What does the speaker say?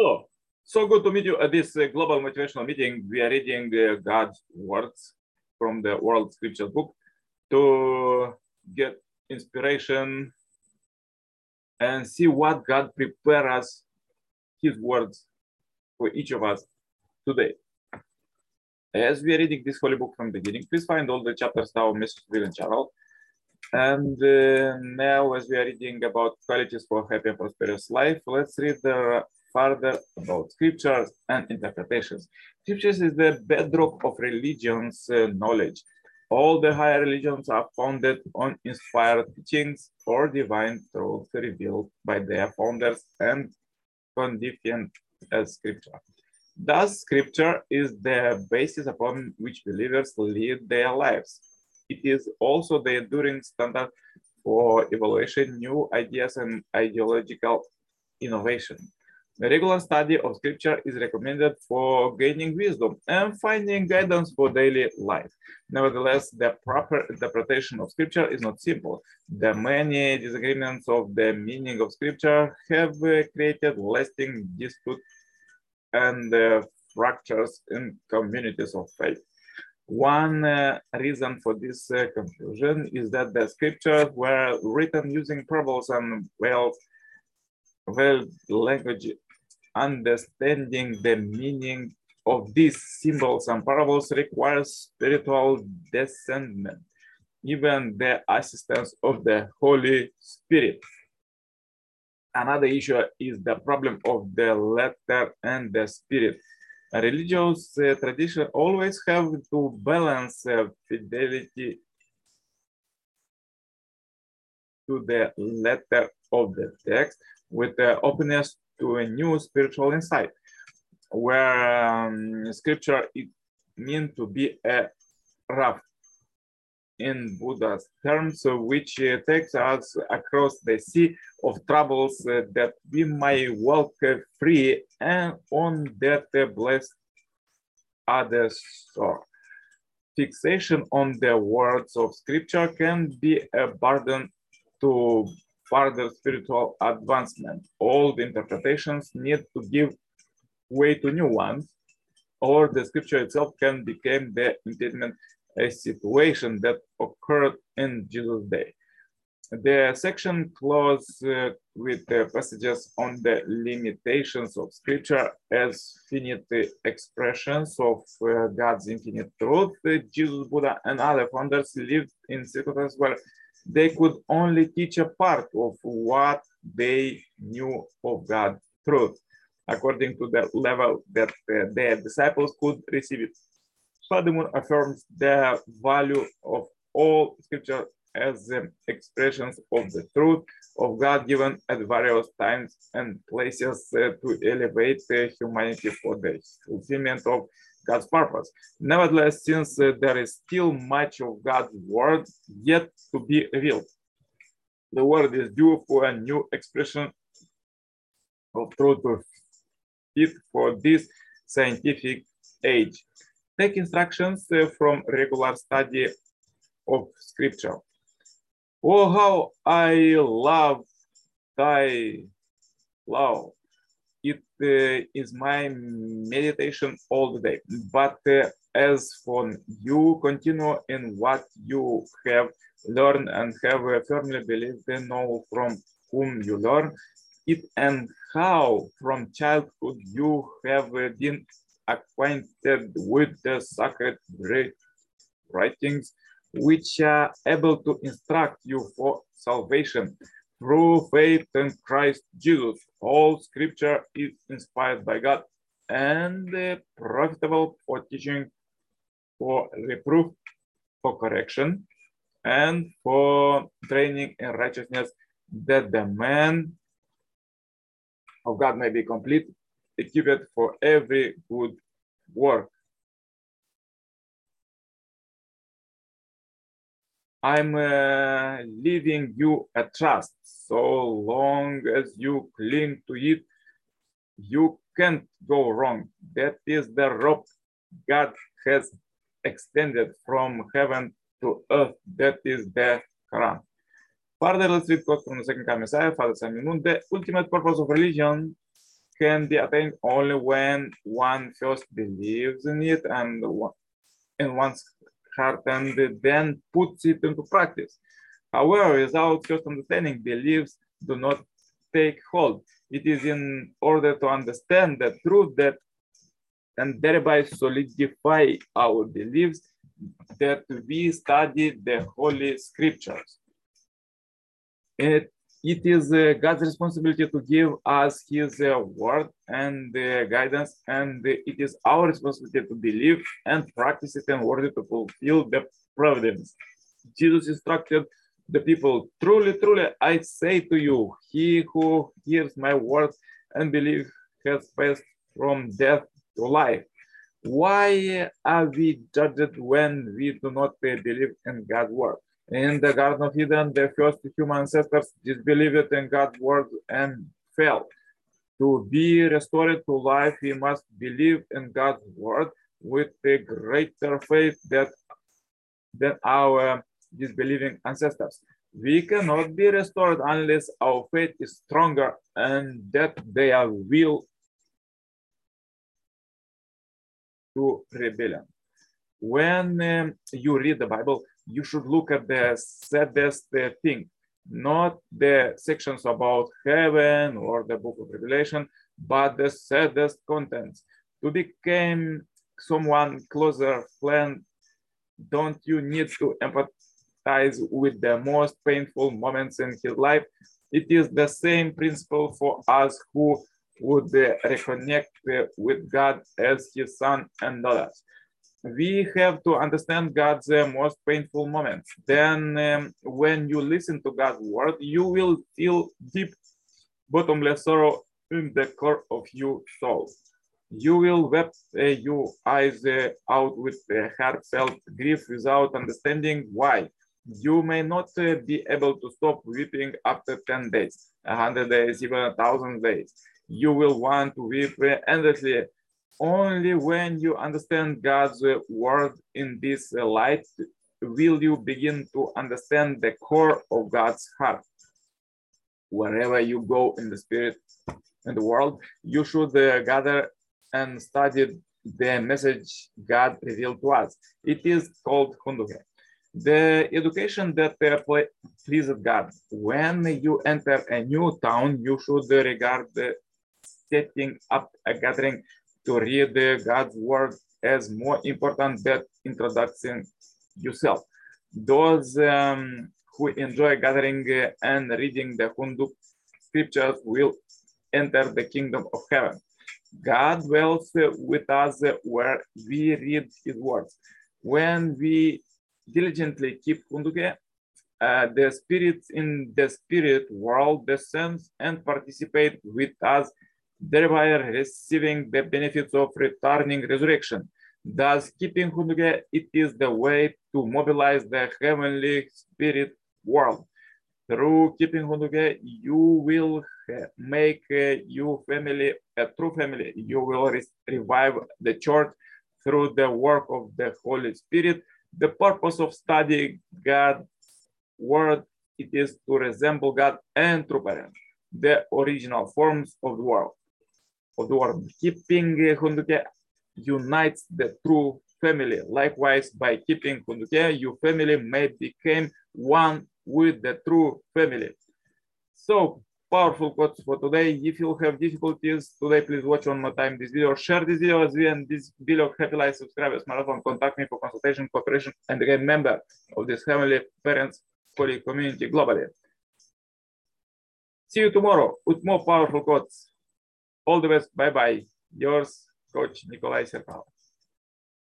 Hello. So good to meet you at this uh, global motivational meeting. We are reading uh, God's words from the World Scripture book to get inspiration and see what God prepared us, His words for each of us today. As we are reading this holy book from the beginning, please find all the chapters now, Mr. William Charles. And uh, now, as we are reading about qualities for happy and prosperous life, let's read the further about scriptures and interpretations. Scriptures is the bedrock of religion's uh, knowledge. All the higher religions are founded on inspired teachings or divine truths revealed by their founders and conditioned as scripture. Thus, scripture is the basis upon which believers lead their lives. It is also the enduring standard for evaluation new ideas and ideological innovation. Regular study of scripture is recommended for gaining wisdom and finding guidance for daily life. Nevertheless, the proper interpretation of scripture is not simple. The many disagreements of the meaning of scripture have uh, created lasting dispute and uh, fractures in communities of faith. One uh, reason for this uh, confusion is that the scriptures were written using parables and well, well language understanding the meaning of these symbols and parables requires spiritual discernment, even the assistance of the Holy Spirit. Another issue is the problem of the letter and the spirit. A religious uh, tradition always have to balance uh, fidelity to the letter of the text with the openness to a new spiritual insight, where um, scripture is meant to be a raft in Buddha's terms, which uh, takes us across the sea of troubles uh, that we may walk free and on that blessed other shore. Fixation on the words of scripture can be a burden to further spiritual advancement. Old interpretations need to give way to new ones, or the scripture itself can become the indictment a situation that occurred in Jesus' day. The section closes uh, with the passages on the limitations of scripture as finite expressions of uh, God's infinite truth. Jesus, Buddha, and other founders lived in circumstances where they could only teach a part of what they knew of God's truth, according to the level that uh, their disciples could receive it. Furthermore, affirms the value of all scripture as the expressions of the truth of God given at various times and places uh, to elevate uh, humanity for the fulfillment of God's purpose. Nevertheless, since uh, there is still much of God's word yet to be revealed, the word is due for a new expression of truth to fit for this scientific age. Take instructions uh, from regular study of scripture. Oh, how I love thy love. it uh, is my meditation all the day. But uh, as for you, continue in what you have learned and have firmly believed and know from whom you learn it and how from childhood you have been acquainted with the sacred writings which are able to instruct you for salvation through faith in Christ Jesus. All scripture is inspired by God and profitable for teaching, for reproof, for correction, and for training in righteousness, that the man of God may be complete, equipped for every good work. I'm uh, leaving you a trust. So long as you cling to it, you can't go wrong. That is the rope God has extended from heaven to earth. That is the Quran. Further, let's read quote from the second Messiah, Father Moon. The ultimate purpose of religion can be attained only when one first believes in it and in one's heart and then puts it into practice. However, without first understanding, beliefs do not take hold. It is in order to understand the truth that and thereby solidify our beliefs that we study the Holy Scriptures. It, it is uh, God's responsibility to give us His uh, word and uh, guidance, and it is our responsibility to believe and practice it in order to fulfill the providence. Jesus instructed the people, Truly, truly, I say to you, he who hears my words and believes has passed from death to life. Why are we judged when we do not believe in God's word? In the Garden of Eden, the first human ancestors disbelieved in God's word and fell. To be restored to life, we must believe in God's word with a greater faith that, than our disbelieving ancestors. We cannot be restored unless our faith is stronger and that they are will to rebellion. When um, you read the Bible, you should look at the saddest uh, thing, not the sections about heaven or the book of Revelation, but the saddest contents. To become someone closer friend, don't you need to empathize with the most painful moments in his life? It is the same principle for us who would reconnect with God as his son and daughters. We have to understand God's uh, most painful moments. Then, um, when you listen to God's word, you will feel deep, bottomless sorrow in the core of your soul. You will weep uh, your eyes uh, out with heartfelt grief without understanding why. You may not uh, be able to stop weeping after 10 days, 100 days, even 1,000 days you will want to weep endlessly. Only when you understand God's word in this light will you begin to understand the core of God's heart. Wherever you go in the spirit in the world, you should uh, gather and study the message God revealed to us. It is called Hoon Dok Hae. The education that uh, pleases God. When you enter a new town, you should regard setting up a gathering to read the God's word as more important than introducing yourself. Those um, who enjoy gathering and reading the Hindu scriptures will enter the kingdom of heaven. God dwells with us where we read his words. When we diligently keep Hoon Dok Hae, uh, the spirits in the spirit world descends and participate with us thereby receiving the benefits of returning resurrection. Thus, keeping Hoon Dok Hae, it is the way to mobilize the heavenly spirit world. Through keeping Hoon Dok Hae, you will make uh, your family a true family. You will re revive the church through the work of the Holy Spirit. The purpose of studying God's word it is to resemble God and true parents, the original forms of the world of the world. Keeping Hoon Dok Hae unites the true family. Likewise, by keeping Hoon Dok Hae, your family may become one with the true family. So, powerful quotes for today. If you have difficulties today, please watch one more time this video, share this video as well, and this video, happy life subscribers, marathon, contact me for consultation, cooperation, and again, member of this family, parents, community globally. See you tomorrow with more powerful quotes. All the best. Bye bye. Yours, Coach Nikolai Serpal.